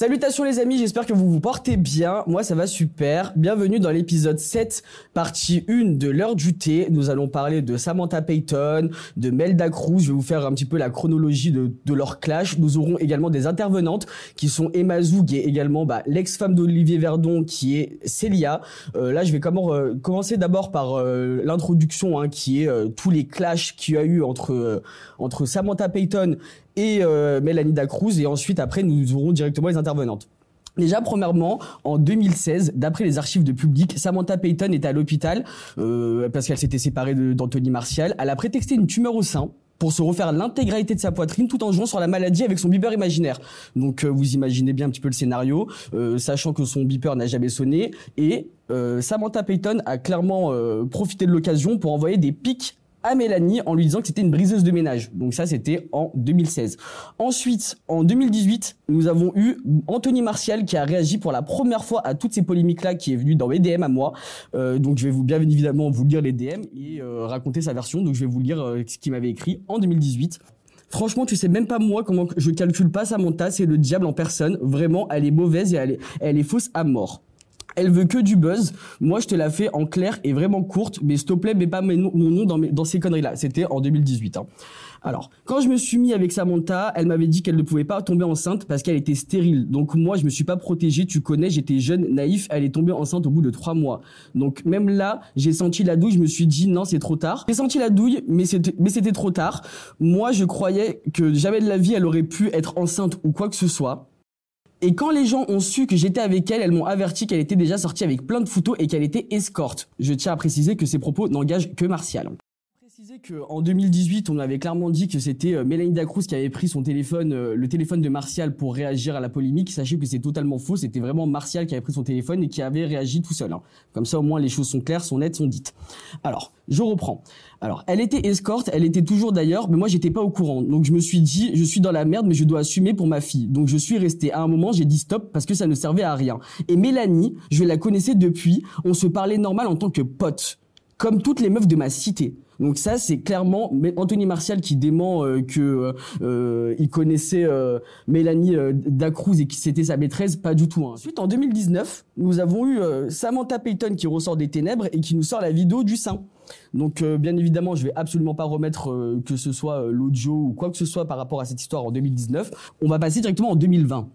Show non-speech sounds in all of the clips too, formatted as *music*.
Salutations les amis, j'espère que vous vous portez bien. Moi ça va super. Bienvenue dans l'épisode 7, partie 1 de l'heure du thé. Nous allons parler de Samantha Payton, de Melda Cruz. Je vais vous faire un petit peu la chronologie de, leur clash. Nous aurons également des intervenantes qui sont Emma Zoug et également bah, l'ex-femme d'Olivier Verdon qui est Célia. Euh, là je vais comment, euh, commencer d'abord par euh, l'introduction hein, qui est tous les clashs qu'il y a eu entre, entre Samantha Payton et euh, Mélanie Dacruz. Et ensuite, après, nous aurons directement les intervenantes. Déjà, premièrement, en 2016, d'après les archives de public, Samantha Payton était à l'hôpital euh, parce qu'elle s'était séparée d'Anthony Martial. Elle a prétexté une tumeur au sein pour se refaire l'intégralité de sa poitrine tout en jouant sur la maladie avec son beeper imaginaire. Donc euh, vous imaginez bien un petit peu le scénario, euh, sachant que son beeper n'a jamais sonné et euh, Samantha Payton a clairement profité de l'occasion pour envoyer des pics à Mélanie en lui disant que c'était une briseuse de ménage. Donc ça, c'était en 2016. Ensuite, en 2018, nous avons eu Anthony Martial qui a réagi pour la première fois à toutes ces polémiques-là, qui est venu dans mes DM à moi. Euh, donc je vais vous bien évidemment vous lire les DM et euh, raconter sa version. Donc je vais vous lire euh, ce qu'il m'avait écrit en 2018. Franchement, tu sais même pas moi comment je calcule pas Samantha, c'est le diable en personne. Vraiment, elle est mauvaise et elle est, elle est fausse à mort. Elle veut que du buzz. Moi, je te la fais en clair et vraiment courte, mais s'il te plaît, mets pas mon nom dans, ces conneries-là. C'était en 2018. Hein. Alors, quand je me suis mis avec Samantha, elle m'avait dit qu'elle ne pouvait pas tomber enceinte parce qu'elle était stérile. Donc moi, je me suis pas protégée. Tu connais, j'étais jeune, naïf. Elle est tombée enceinte au bout de trois mois. Donc même là, j'ai senti la douille. Je me suis dit non, c'est trop tard. J'ai senti la douille, mais c'était trop tard. Moi, je croyais que jamais de la vie elle aurait pu être enceinte ou quoi que ce soit. Et quand les gens ont su que j'étais avec elle, elles m'ont averti qu'elle était déjà sortie avec plein de photos et qu'elle était escorte. Je tiens à préciser que ces propos n'engagent que Martial qu'en 2018, on avait clairement dit que c'était euh, Mélanie Dacruz qui avait pris son téléphone, euh, le téléphone de Martial pour réagir à la polémique. Sachez que c'est totalement faux. C'était vraiment Martial qui avait pris son téléphone et qui avait réagi tout seul. Hein. Comme ça, au moins, les choses sont claires, sont nettes, sont dites. Alors, je reprends. Alors, elle était escorte, elle était toujours d'ailleurs, mais moi, j'étais pas au courant. Donc, je me suis dit, je suis dans la merde, mais je dois assumer pour ma fille. Donc, je suis resté. À un moment, j'ai dit stop parce que ça ne servait à rien. Et Mélanie, je la connaissais depuis. On se parlait normal en tant que pote. Comme toutes les meufs de ma cité. Donc ça, c'est clairement Anthony Martial qui dément euh, que euh, euh, il connaissait Mélanie Dacruz et que c'était sa maîtresse, pas du tout. Hein. Ensuite, en 2019, nous avons eu Samantha Payton qui ressort des ténèbres et qui nous sort la vidéo du sein. Donc bien évidemment, je vais absolument pas remettre que ce soit l'audio ou quoi que ce soit par rapport à cette histoire en 2019. On va passer directement en 2020.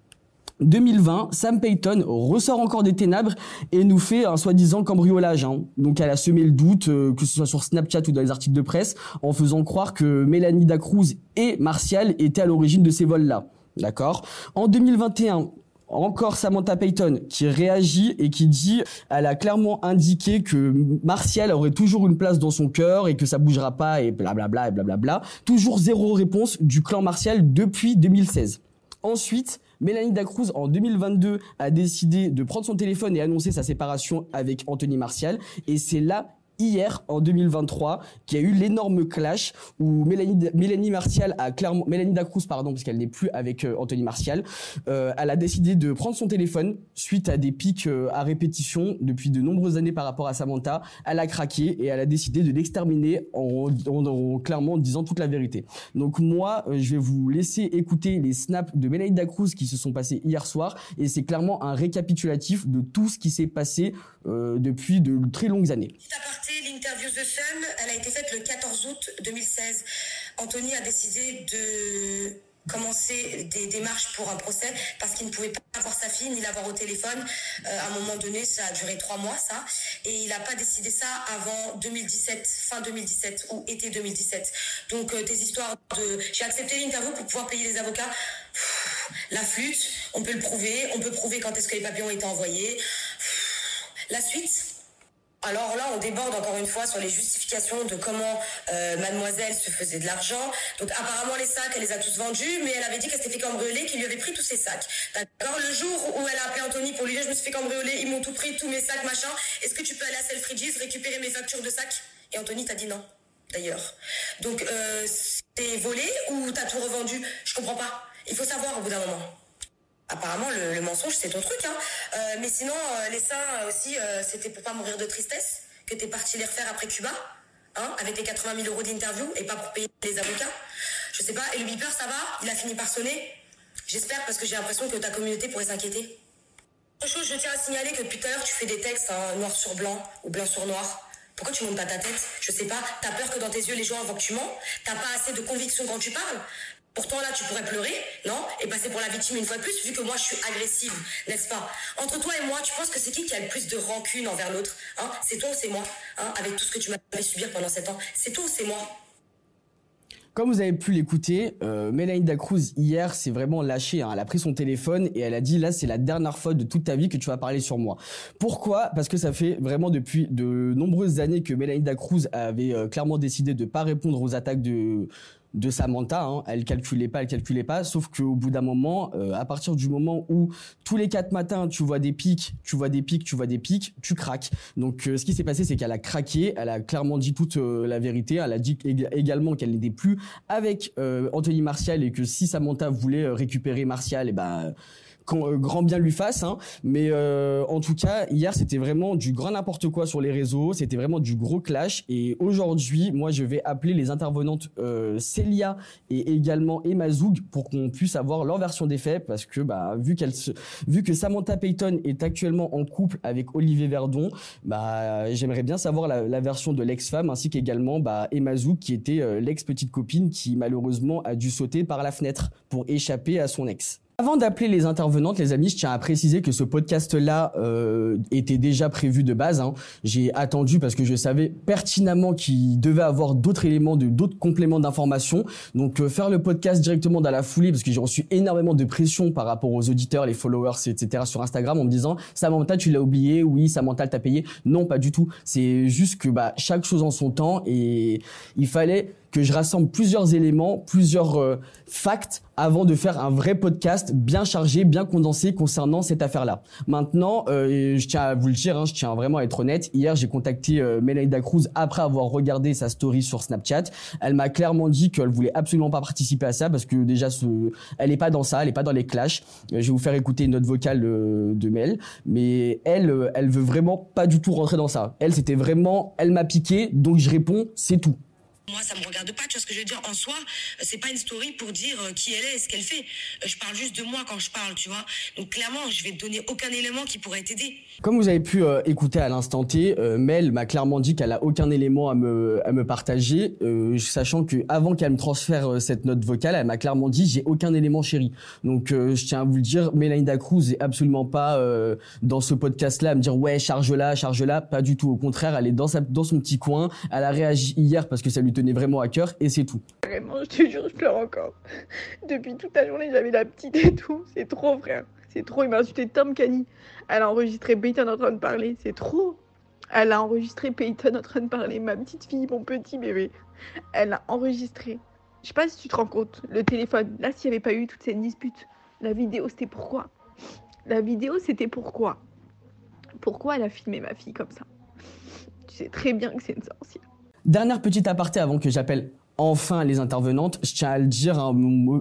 2020, Sam Payton ressort encore des ténèbres et nous fait un soi-disant cambriolage. Hein. Donc elle a semé le doute, euh, que ce soit sur Snapchat ou dans les articles de presse, en faisant croire que Mélanie Dacruz et Martial étaient à l'origine de ces vols-là. D'accord? En 2021, encore Samantha Payton qui réagit et qui dit elle a clairement indiqué que Martial aurait toujours une place dans son cœur et que ça bougera pas et blablabla et blablabla. Toujours zéro réponse du clan Martial depuis 2016. Ensuite, Mélanie Dacruz, en 2022, a décidé de prendre son téléphone et annoncer sa séparation avec Anthony Martial. Et c'est là hier en 2023 qui a eu l'énorme clash où Mélanie, Mélanie Martial a clairement Mélanie Dacruz pardon parce qu'elle n'est plus avec euh, Anthony Martial euh, elle a décidé de prendre son téléphone suite à des pics euh, à répétition depuis de nombreuses années par rapport à Samantha. Elle a craqué et elle a décidé de l'exterminer en, en, clairement disant toute la vérité. Donc moi je vais vous laisser écouter les snaps de Mélanie Dacruz qui se sont passés hier soir et c'est clairement un récapitulatif de tout ce qui s'est passé depuis de très longues années l'interview de Sun, elle a été faite le 14 août 2016. Anthony a décidé de commencer des démarches pour un procès parce qu'il ne pouvait pas avoir sa fille ni l'avoir au téléphone. Euh, à un moment donné, ça a duré trois mois, ça. Et il n'a pas décidé ça avant 2017, fin 2017 ou été 2017. Donc euh, des histoires de... J'ai accepté l'interview pour pouvoir payer les avocats. la flûte, on peut le prouver. On peut prouver quand est-ce que les papiers ont été envoyés. la suite alors là, on déborde encore une fois sur les justifications de comment euh, mademoiselle se faisait de l'argent. Donc apparemment, les sacs, elle les a tous vendus, mais elle avait dit qu'elle s'était fait cambrioler, qu'il lui avait pris tous ses sacs. D'accord? Le jour où elle a appelé Anthony pour lui dire « je me suis fait cambrioler, ils m'ont tout pris, tous mes sacs, machin. Est-ce que tu peux aller à Selfridges, récupérer mes factures de sacs ?» Et Anthony t'a dit non, d'ailleurs. Donc, euh, t'es volé ou t'as tout revendu? Je comprends pas. Il faut savoir au bout d'un moment. Apparemment, le, mensonge, c'est ton truc. Hein. Euh, mais sinon, euh, les seins aussi, euh, c'était pour pas mourir de tristesse que t'es parti les refaire après Cuba, hein, avec tes 80 000 euros d'interview et pas pour payer les avocats. Je sais pas. Et le beeper, ça va? Il a fini par sonner? J'espère parce que j'ai l'impression que ta communauté pourrait s'inquiéter. Autre chose, je tiens à signaler que depuis tout à l'heure, tu fais des textes hein, noir sur blanc ou blanc sur noir. Pourquoi tu montes pas ta tête? Je sais pas. T'as peur que dans tes yeux les gens voient que tu mens? T'as pas assez de conviction quand tu parles? Pourtant là, tu pourrais pleurer, non? Et passer pour la victime une fois de plus, vu que moi je suis agressive, n'est-ce pas? Entre toi et moi, tu penses que c'est qui qui a le plus de rancune envers l'autre hein? C'est toi ou c'est moi hein Avec tout ce que tu m'as fait subir pendant 7 ans, c'est toi ou c'est moi? Comme vous avez pu l'écouter, euh, Mélanie Cruz hier s'est vraiment lâchée. Hein. Elle a pris son téléphone et elle a dit là c'est la dernière fois de toute ta vie que tu vas parler sur moi. Pourquoi? Parce que ça fait vraiment depuis de nombreuses années que Mélanie Cruz avait euh, clairement décidé de pas répondre aux attaques de de Samantha. Hein. Elle calculait pas, elle calculait pas. Sauf qu'au bout d'un moment, euh, à partir du moment où tous les quatre matins tu vois des pics, tu vois des pics, tu vois des pics, tu craques. Donc euh, ce qui s'est passé, c'est qu'elle a craqué. Elle a clairement dit toute euh, la vérité. Elle a dit également qu'elle n'était plus avec Anthony Martial et que si Samantha voulait récupérer Martial, et eh ben euh, grand bien lui fasse. Hein. Mais euh, en tout cas, hier, c'était vraiment du grand n'importe quoi sur les réseaux. C'était vraiment du gros clash. Et aujourd'hui, moi, je vais appeler les intervenantes euh, Célia et également Emma Zoug pour qu'on puisse avoir leur version des faits. Parce que, bah, vu qu'elle se... vu que Samantha Payton est actuellement en couple avec Olivier Verdon, bah, j'aimerais bien savoir la, la version de l'ex-femme ainsi qu'également bah, Emma Zoug qui était euh, l'ex-petite copine qui malheureusement a dû sauter par la fenêtre pour échapper à son ex. Avant d'appeler les intervenantes, les amis, je tiens à préciser que ce podcast-là euh, était déjà prévu de base. Hein. J'ai attendu parce que je savais pertinemment qu'il devait avoir d'autres éléments, d'autres compléments d'information. Donc euh, faire le podcast directement dans la foulée, parce que j'ai reçu énormément de pression par rapport aux auditeurs, les followers, etc. sur Instagram en me disant Samantha, tu l'as oublié, oui, Samantha t'a payé. Non, pas du tout. C'est juste que bah, chaque chose en son temps et il fallait que je rassemble plusieurs éléments, plusieurs euh, facts avant de faire un vrai podcast bien chargé, bien condensé concernant cette affaire-là. Maintenant, euh, je tiens à vous le dire, hein, je tiens vraiment à être honnête. Hier, j'ai contacté euh, Mélanie Cruz après avoir regardé sa story sur Snapchat. Elle m'a clairement dit qu'elle voulait absolument pas participer à ça parce que déjà, ce, elle est pas dans ça, elle est pas dans les clashs. Euh, je vais vous faire écouter une note vocale de, de Mel, mais elle, elle veut vraiment pas du tout rentrer dans ça. Elle, c'était vraiment, elle m'a piqué, donc je réponds, c'est tout. Moi, ça me regarde pas, tu vois ce que je veux dire. En soi, c'est pas une story pour dire euh, qui elle est, ce qu'elle fait. Euh, je parle juste de moi quand je parle, tu vois. Donc clairement, je vais te donner aucun élément qui pourrait t'aider. Comme vous avez pu euh, écouter à l'instant T, Mel m'a clairement dit qu'elle a aucun élément à me à me partager, sachant que avant qu'elle me transfère cette note vocale, elle m'a clairement dit j'ai aucun élément chéri. Donc je tiens à vous le dire, Mélanie Cruz est absolument pas dans ce podcast-là à me dire ouais charge là, charge là, pas du tout. Au contraire, elle est dans sa dans son petit coin. Elle a réagi hier parce que ça lui tenait vraiment à cœur et c'est tout. Vraiment, je te jure, je pleure encore. Depuis toute la journée, j'avais la petite et tout. C'est trop, frère. C'est trop. Il m'a insulté Tom Kenny. Elle a enregistré Peyton en train de parler. C'est trop. Elle a enregistré Peyton en train de parler. Ma petite fille, mon petit bébé. Elle a enregistré. Je sais pas si tu te rends compte. Le téléphone. Là, s'il n'y avait pas eu toute cette dispute, la vidéo, c'était pourquoi? La vidéo, c'était pourquoi? Pourquoi elle a filmé ma fille comme ça? Tu sais très bien que c'est une sorcière. Dernière petite aparté avant que j'appelle enfin les intervenantes, je tiens à le dire, hein,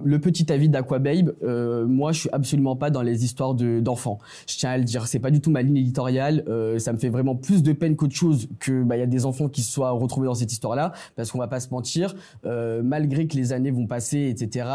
le petit avis d'Aquababe, euh, moi je suis absolument pas dans les histoires d'enfants. je tiens à le dire, c'est pas du tout ma ligne éditoriale. Euh, ça me fait vraiment plus de peine qu'autre chose que bah y a des enfants qui se soient retrouvés dans cette histoire-là, parce qu'on va pas se mentir, euh, malgré que les années vont passer, etc.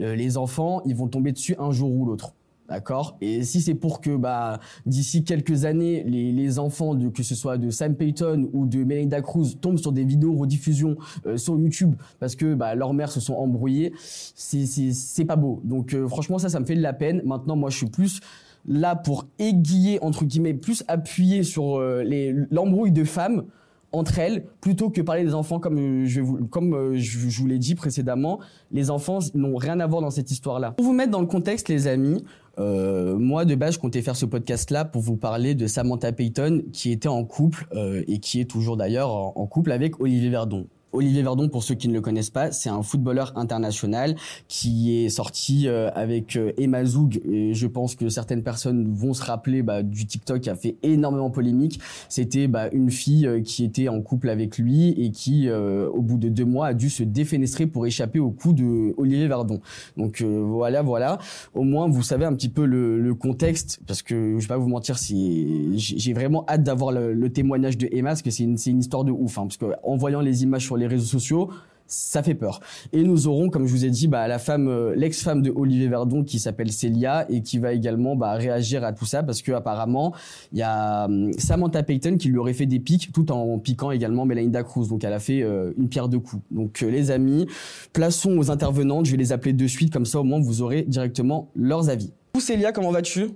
Euh, les enfants, ils vont tomber dessus un jour ou l'autre. D'accord? Et si c'est pour que bah d'ici quelques années les, les enfants de que ce soit de Sam Payton ou de Melinda Cruz tombent sur des vidéos rediffusion euh, sur YouTube parce que bah leurs mères se sont embrouillées, c'est pas beau. Donc euh, franchement ça ça me fait de la peine. Maintenant moi je suis plus là pour aiguiller entre guillemets plus appuyer sur euh, l'embrouille de femmes entre elles plutôt que parler des enfants comme je vous comme je vous l'ai dit précédemment les enfants n'ont rien à voir dans cette histoire là pour vous mettre dans le contexte les amis euh, moi, de base, je comptais faire ce podcast-là pour vous parler de Samantha Payton, qui était en couple euh, et qui est toujours d'ailleurs en couple avec Olivier Verdon. Olivier Verdon, pour ceux qui ne le connaissent pas, c'est un footballeur international qui est sorti euh, avec euh, Emma Zoug. Et je pense que certaines personnes vont se rappeler bah, du TikTok qui a fait énormément polémique. C'était bah, une fille euh, qui était en couple avec lui et qui, au bout de deux mois, a dû se défenestrer pour échapper au coup de Olivier Verdon. Donc voilà, voilà. Au moins, vous savez un petit peu le, le contexte, parce que je vais pas vous mentir, j'ai vraiment hâte d'avoir le, le, témoignage de Emma, parce que c'est une, une histoire de ouf. Hein, parce que en voyant les images sur les réseaux sociaux, ça fait peur. Et nous aurons, comme je vous ai dit, bah, la femme, euh, l'ex-femme de Olivier Verdon qui s'appelle Célia et qui va également bah, réagir à tout ça parce que apparemment il y a hum, Samantha Payton qui lui aurait fait des pics tout en piquant également Melinda Cruz. Donc elle a fait euh, une pierre deux coups. Donc euh, les amis, plaçons aux intervenantes. Je vais les appeler de suite comme ça au moins vous aurez directement leurs avis. Coucou Célia, comment vas-tu?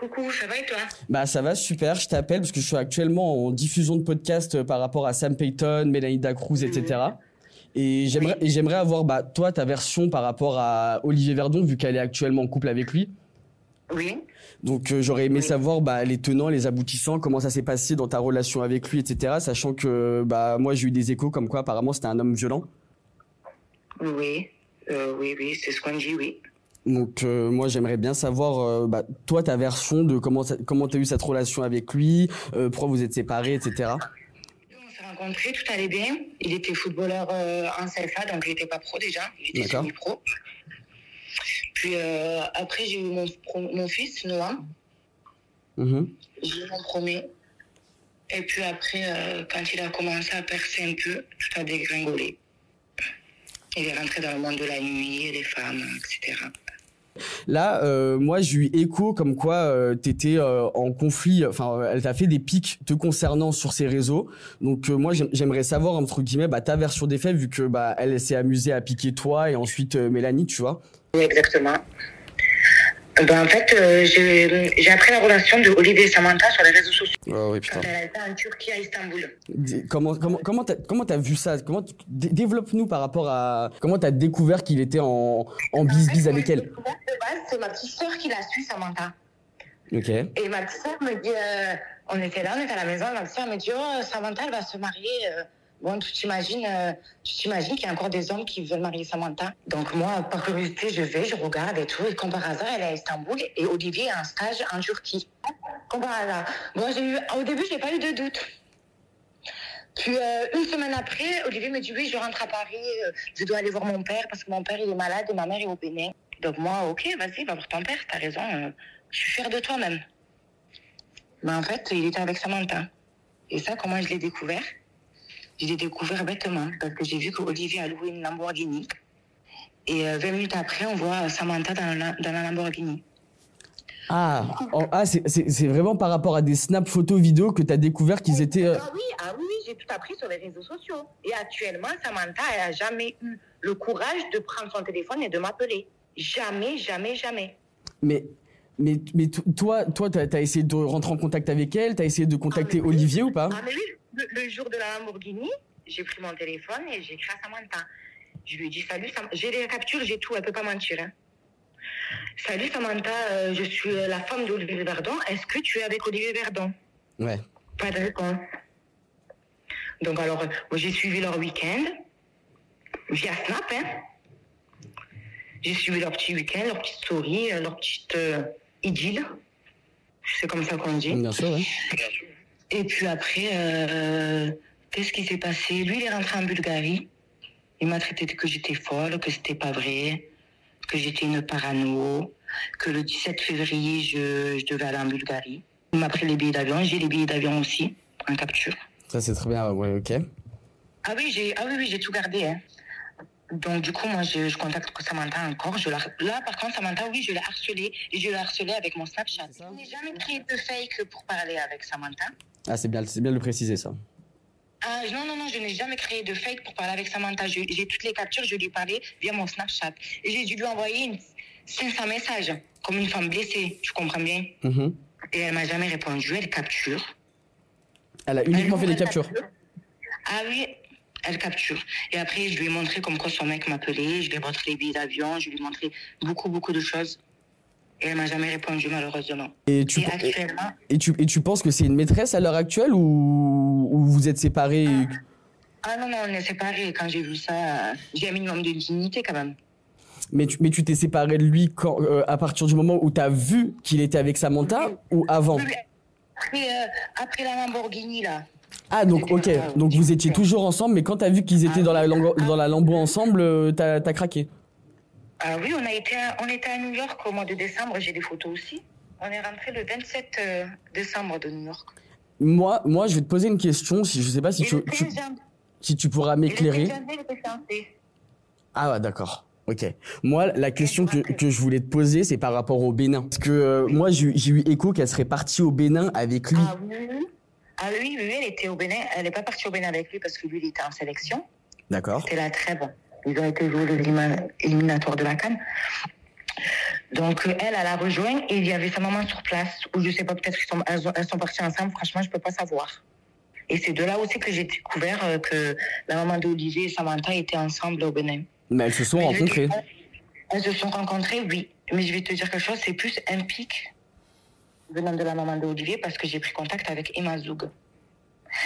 Coucou, ça va et toi? Bah ça va super, je t'appelle parce que je suis actuellement en diffusion de podcast euh, par rapport à Sam Payton, Melinda Cruz, etc. Et j'aimerais et j'aimerais avoir bah toi ta version par rapport à Olivier Verdon vu qu'elle est actuellement en couple avec lui. Oui. Donc euh, j'aurais aimé Oui. savoir bah, les tenants, les aboutissants, comment ça s'est passé dans ta relation avec lui, etc. Sachant que bah moi j'ai eu des échos comme quoi apparemment c'était un homme violent. Oui, euh, oui, oui, c'est ce qu'on dit, oui. Donc euh, moi j'aimerais bien savoir euh, bah, toi ta version de comment ça- comment t'as eu cette relation avec lui, euh, pourquoi vous êtes séparés, etc. On s'est rencontrés, tout allait bien. Il était footballeur en CFA, donc il n'était pas pro déjà. Il était semi-pro. Puis après, j'ai eu mon, mon fils, Noah. Mhm. J'ai eu mon premier. Et puis après, quand il a commencé à percer un peu, tout a dégringolé. Il est rentré dans le monde de la nuit, les femmes, etc. Là, euh, moi, j'ai eu écho comme quoi euh, t'étais euh, en conflit. Enfin, euh, elle t'a fait des pics te concernant sur ses réseaux. Donc, moi, j'aim- j'aimerais savoir entre guillemets bah, ta version des faits, vu que bah elle s'est amusée à piquer toi et ensuite Mélanie, tu vois. Oui, exactement. Ben, en fait, euh, j'ai j'ai appris la relation de Olivier et Samantha sur les réseaux sociaux. Oh, oui, Quand elle été en Turquie, à Istanbul. Comment comment comment t'as comment t'as vu ça? Comment développe-nous par rapport à comment t'as découvert qu'il était en en bis bis avec elle? De base, c'est ma petite sœur qui l'a su, Samantha. Ok. Et ma petite sœur me dit, euh, on était là, on était à la maison, ma petite sœur me dit, oh, Samantha, elle va se marier. euh, Bon, tu t'imagines, euh, tu t'imagines qu'il y a encore des hommes qui veulent marier Samantha? Donc moi, par curiosité, je vais, je regarde et tout. Et comme par hasard, elle est à Istanbul et Olivier a un stage en Turquie. Comme par hasard. Bon, au début, j'ai pas eu de doute. Puis euh, une semaine après, Olivier me dit oui, je rentre à Paris, euh, je dois aller voir mon père parce que mon père il est malade et ma mère est au Bénin. Donc moi, ok, vas-y, va voir ton père, t'as raison, je suis fière de toi même. Mais en fait, il était avec Samantha. Et ça, comment je l'ai découvert? Je l'ai découvert bêtement parce que j'ai vu qu'Olivier a loué une Lamborghini. Et euh, 20 minutes après, on voit Samantha dans la, dans la Lamborghini. Ah en- ah c'est vraiment par rapport à des snaps photos vidéos que t'as découvert qu'ils étaient. euh, Ah oui, ah oui, j'ai tout appris sur les réseaux sociaux. Et actuellement, Samantha, elle a jamais eu le courage de prendre son téléphone et de m'appeler. Jamais, jamais, jamais. Mais, mais, mais to- toi, toi, t'as as essayé de rentrer en contact avec elle, t'as essayé de contacter Ah, oui. Olivier ou pas? Ah mais oui, le, le jour de la Lamborghini, j'ai pris mon téléphone et j'ai écrit à Samantha. Je lui ai dit salut, Sam- j'ai les captures, j'ai tout, elle peut pas mentir. hein. Salut Samantha, euh, je suis la femme d'Olivier Verdon. Est-ce que tu es avec Olivier Verdon? Ouais. Pas de réponse. Donc alors, j'ai suivi leur week-end via Snap. Hein. J'ai suivi leur petit week-end, leur petite story, euh, leur petite euh, idylle. C'est comme ça qu'on dit. Bien sûr, ouais. Et puis après, euh, qu'est-ce qui s'est passé? Lui, il est rentré en Bulgarie. Il m'a traité que j'étais folle, que c'était pas vrai, que j'étais une parano, que le 17 février, je, je devais aller en Bulgarie. Il m'a pris les billets d'avion. J'ai les billets d'avion aussi, en capture. Ça, c'est très bien, ouais, ok. Ah oui, j'ai ah oui, oui, tout gardé. Hein. Donc du coup, moi, je, je contacte Samantha encore. Je la... Là, par contre, Samantha, oui, je l'ai harcelée. Et je l'ai harcelée avec mon Snapchat. Je n'ai jamais créé de fake pour parler avec Samantha. Ah, c'est bien, bien de le préciser, ça. Ah, non, non, non, je n'ai jamais créé de fake pour parler avec Samantha. J'ai toutes les captures, je lui ai parlé via mon Snapchat. Et j'ai dû lui envoyer une, 500 messages, comme une femme blessée, tu comprends bien Mhm. Et elle m'a jamais répondu, elle capture. Elle a uniquement fait des captures. Ah oui, elle capture. Et après, je lui ai montré comme quoi son mec m'appelait, je lui ai montré les billets d'avion, je lui ai montré beaucoup, beaucoup de choses. Et elle m'a jamais répondu, malheureusement. Et tu, Et actuellement, et, tu, et tu penses que c'est une maîtresse à l'heure actuelle ou, ou vous êtes séparés et- ah non, non, on est séparés. Quand j'ai vu ça, j'ai un minimum de dignité quand même. Mais tu mais tu t'es séparé de lui quand, euh, à partir du moment où t'as vu qu'il était avec Samantha ou avant. Après, euh, après la Lamborghini, là. Ah, donc, ok. Donc vous étiez toujours ensemble, mais quand t'as vu qu'ils étaient dans la, Lambo- dans la Lambo ensemble, euh, t'as t'as craqué. Ah oui, on, a été à, on était à New York au mois de décembre, j'ai des photos aussi. On est rentré le 27 euh, décembre de New York. Moi, moi, je vais te poser une question. Si, je sais pas si tu, le tu- 15 jan- Si tu pourras m'éclairer. Ah ouais, d'accord. Ok. Moi, la question que, que je voulais te poser, c'est par rapport au Bénin. Parce que euh, moi, j'ai eu- écho qu'elle serait partie au Bénin avec lui. Ah oui. Ah oui, oui, elle était au Bénin. Elle n'est pas partie au Bénin avec lui parce que lui, il était en sélection. D'accord. C'était là très bon. Ils ont été joués l'élimin- éliminatoire de la Cannes. Donc, elle, elle a rejoint et il y avait sa maman sur place. Ou je sais pas, peut-être qu'elles sont, elles parties ensemble. Franchement, je peux pas savoir. Et c'est de là aussi que j'ai découvert euh, que la maman d'Olivier et Samantha étaient ensemble au Bénin. Mais elles se sont Mais rencontrées. dire- Elles se sont rencontrées, oui. Mais je vais te dire quelque chose, c'est plus un pic venant de la maman d'Olivier parce que j'ai pris contact avec Emma Zoug.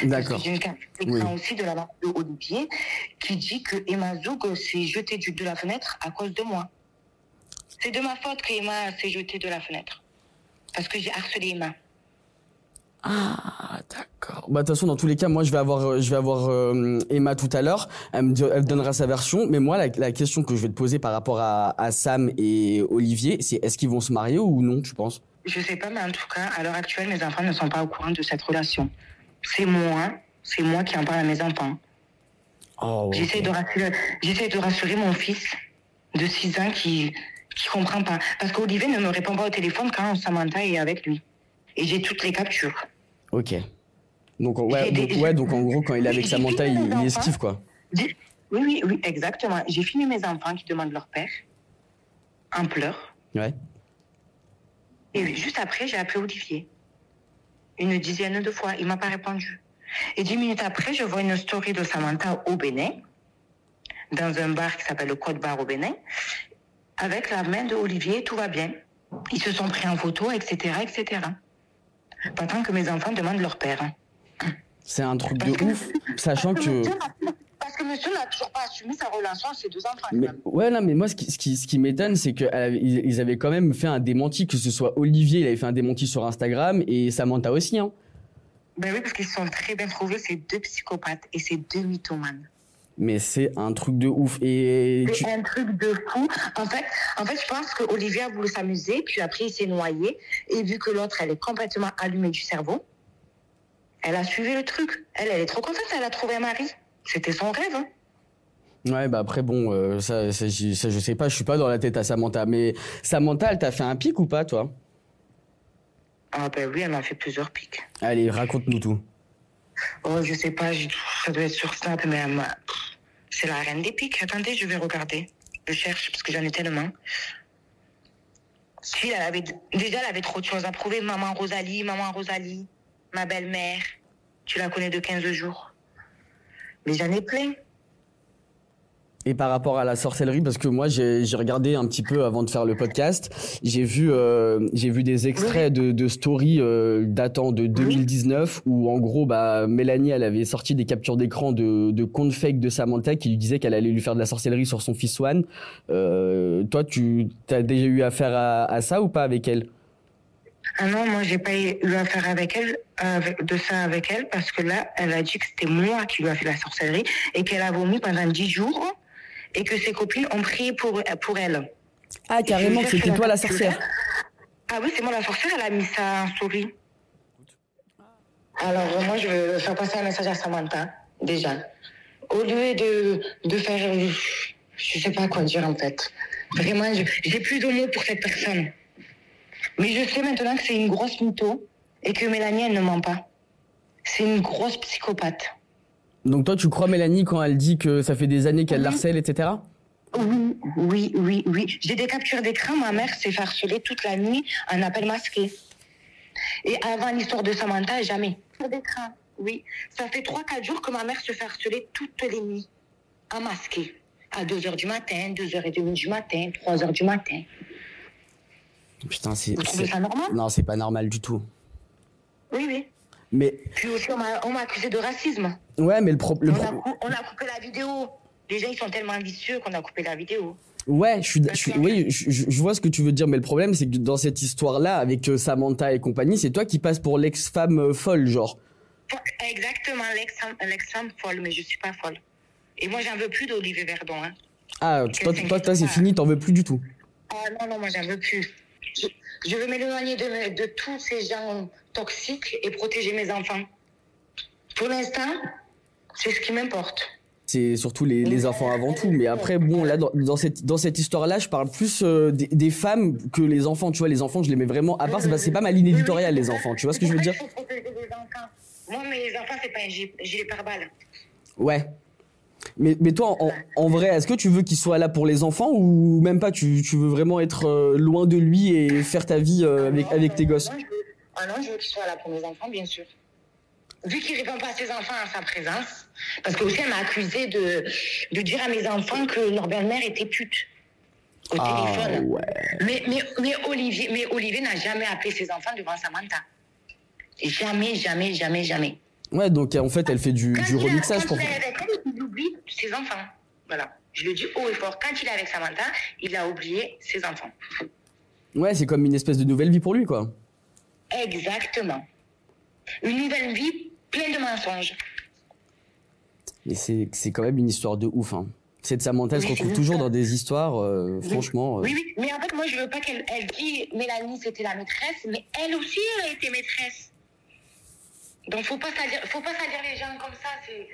D'accord. J'ai une carte Oui. aussi de la maman d'Olivier qui dit que Emma Zoug s'est jetée du- de la fenêtre à cause de moi. C'est de ma faute que Emma s'est jetée de la fenêtre. Parce que j'ai harcelé Emma. Ah, d'accord. Bah de toute façon, dans tous les cas, moi, je vais avoir, je vais avoir euh, Emma tout à l'heure. Elle me, di- elle donnera sa version. Mais moi, la, la question que je vais te poser par rapport à, à Sam et Olivier, c'est est-ce qu'ils vont se marier ou non, tu penses? Je sais pas, mais en tout cas, à l'heure actuelle, mes enfants ne sont pas au courant de cette relation. C'est moi, c'est moi qui en parle à mes enfants. Oh, ok. J'essaie de rassurer, j'essaie de rassurer mon fils de 6 ans qui qui comprend pas. Parce qu'Olivier ne me répond pas au téléphone quand Samantha est avec lui. Et j'ai toutes les captures. Ok. Donc, ouais, donc, des- ouais, donc en gros, quand il est avec Samantha, il, il esquive, quoi. Oui, oui, oui, exactement. J'ai fini mes enfants qui demandent leur père en pleurs. Ouais. Et juste après, j'ai appelé Olivier. Une dizaine de fois. Il m'a pas répondu. Et dix minutes après, je vois une story de Samantha au Bénin, dans un bar qui s'appelle le Côte Bar au Bénin, avec la main de Olivier, tout va bien. Ils se sont pris en photo, etc., etc. Pas tant que mes enfants demandent leur père. hein. C'est un truc de ouf, *laughs* sachant que. Monsieur n'a- toujours pas assumé sa relation à ses deux enfants. Mais, même. ouais, non, mais moi, ce qui, ce qui, ce qui m'étonne, c'est qu'ils ils avaient quand même fait un démenti, que ce soit Olivier, il avait fait un démenti sur Instagram, et Samantha aussi, hein. Ben oui, parce qu'ils sont très bien trouvés, ces deux psychopathes et ces deux mythomanes. Mais c'est un truc de ouf. Et tu- C'est un truc de fou. En fait, en fait, je pense que Olivier a voulu s'amuser, puis après il s'est noyé. Et vu que l'autre, elle est complètement allumée du cerveau, elle a suivi le truc. Elle, elle est trop contente, elle a trouvé un mari. C'était son rêve. hein. Ouais, bah après, bon, euh, ça, ça, je sais pas, je suis pas dans la tête à Samantha. Mais Samantha, elle t'a fait un pic ou pas, toi? Ah ben oui, elle m'a fait plusieurs pics. Allez, raconte-nous tout. Oh, je sais pas, ça doit être sur Snap, mais c'est la reine des pics. Attendez, je vais regarder. Je cherche parce que j'en ai tellement. Si, elle avait, déjà, elle avait trop de choses à prouver. Maman Rosalie, maman Rosalie, ma belle-mère. Tu la connais de 15 jours. Mais j'en ai plein. Et par rapport à la sorcellerie, parce que moi j'ai regardé un petit peu avant de faire le podcast, j'ai vu euh, j'ai vu des extraits de, de stories euh, datant de 2019 où en gros bah Mélanie elle avait sorti des captures d'écran de de comptes fake de Samantha qui lui disait qu'elle allait lui faire de la sorcellerie sur son fils Swan. Euh, toi tu as déjà eu affaire à, à ça ou pas avec elle? Ah non, moi, j'ai pas eu affaire avec elle, avec, de ça avec elle, parce que là, elle a dit que c'était moi qui lui a fait la sorcellerie et qu'elle a vomi pendant 10 jours et que ses copines ont prié pour, pour elle. Ah carrément c'était toi la sorcière. Ah oui, c'est moi la sorcière, elle a mis ça en story. Alors, euh, moi, je veux faire passer un message à Samantha, déjà. Au lieu de, de faire. euh, Je sais pas quoi dire, en fait. Vraiment, j'ai plus de mots pour cette personne. Mais je sais maintenant que c'est une grosse mytho et que Mélanie, elle ne ment pas. C'est une grosse psychopathe. Donc toi tu crois Mélanie quand elle dit que ça fait des années qu'elle Oui. l'harcèle etc. Oui, oui, oui, oui. J'ai des captures d'écran. Ma mère s'est fait harceler toute la nuit en appel masqué. Et avant l'histoire de Samantha, jamais. d'écran, oui. Ça fait 3-4 jours que ma mère se fait harceler toutes les nuits. En masqué. À 2h du matin, 2h30 du matin, 3h du matin. Putain c'est Vous trouvez ça normal non c'est pas normal du tout. Oui, oui. Mais Puis aussi, on m'a accusé de racisme. ouais mais le pro- le on, pro- on a coupé la vidéo. Les gens, ils sont tellement vicieux qu'on a coupé la vidéo. Ouais, je suis, je suis- oui, je, vois ce que tu veux dire, mais le problème, c'est que dans cette histoire-là, avec euh, Samantha et compagnie, c'est toi qui passes pour l'ex-femme euh, folle, genre. Exactement, l'ex-femme l'ex-femme folle, mais je suis pas folle. Et moi, j'en veux plus d'Olivier Verdon. Hein. Ah, toi, toi, toi, c'est fini, t'en veux plus du tout. Ah non, non, moi, j'en veux plus. Je, veux m'éloigner de, de tous ces gens toxiques et protéger mes enfants. Pour l'instant, C'est ce qui m'importe. C'est surtout les, les, enfants avant tout. Mais après, bon, là, dans, dans cette, dans cette histoire-là, je parle plus euh, des, des, femmes que les enfants. Tu vois, les enfants, je les mets vraiment à part. C'est pas, pas ma ligne éditoriale, les enfants. Tu vois ce que je veux dire? Moi, les enfants, c'est pas un gilet pare-balles. Ouais. Mais, mais toi, en, en vrai, est-ce que tu veux qu'il soit là pour les enfants ou même pas? Tu, tu veux vraiment être euh, loin de lui et faire ta vie euh, avec, avec tes gosses? Ah non, je veux qu'il soit là pour mes enfants, bien sûr. Vu qu'il répond pas à ses enfants à sa présence, parce que aussi elle m'a accusé de, de dire à mes enfants que leur belle-mère était pute au Ah, téléphone. ouais. Mais, mais, mais Olivier, mais Olivier n'a jamais appelé ses enfants devant Samantha. Jamais, jamais, jamais, jamais. Ouais, donc en fait, elle fait du, Quand du remixage pour. elle, ses enfants. Voilà. Je le dis haut et fort. Quand il est avec Samantha, il a oublié ses enfants. Ouais, c'est comme une espèce de nouvelle vie pour lui, quoi. Exactement. Une nouvelle vie pleine de mensonges. Mais c'est c'est quand même une histoire de ouf. Hein. Cette Samantha, elle se retrouve toujours dans des histoires, euh, franchement. euh, Oui, oui. Mais en fait, moi, je veux pas qu'elle elle dit Mélanie, c'était la maîtresse, mais elle aussi, elle a été maîtresse. Donc, faut pas salir, faut pas salir les gens comme ça. C'est.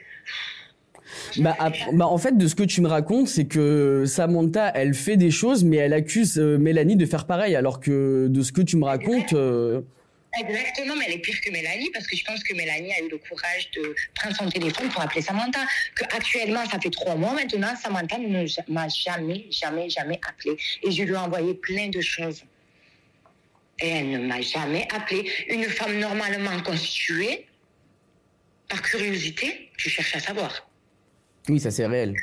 Bah, bah, en fait, de ce que tu me racontes, c'est que Samantha, elle fait des choses, mais elle accuse euh, Mélanie de faire pareil. Alors que de ce que tu me racontes, euh, Exactement, mais elle est pire que Mélanie parce que je pense que Mélanie a eu le courage de prendre son téléphone pour appeler Samantha. Que actuellement, ça fait trois mois maintenant, Samantha ne m'a jamais, jamais, jamais appelé. Et je lui ai envoyé plein de choses. Et elle ne m'a jamais appelé. Une femme normalement constituée, par curiosité, tu cherches à savoir. Oui, ça c'est réel.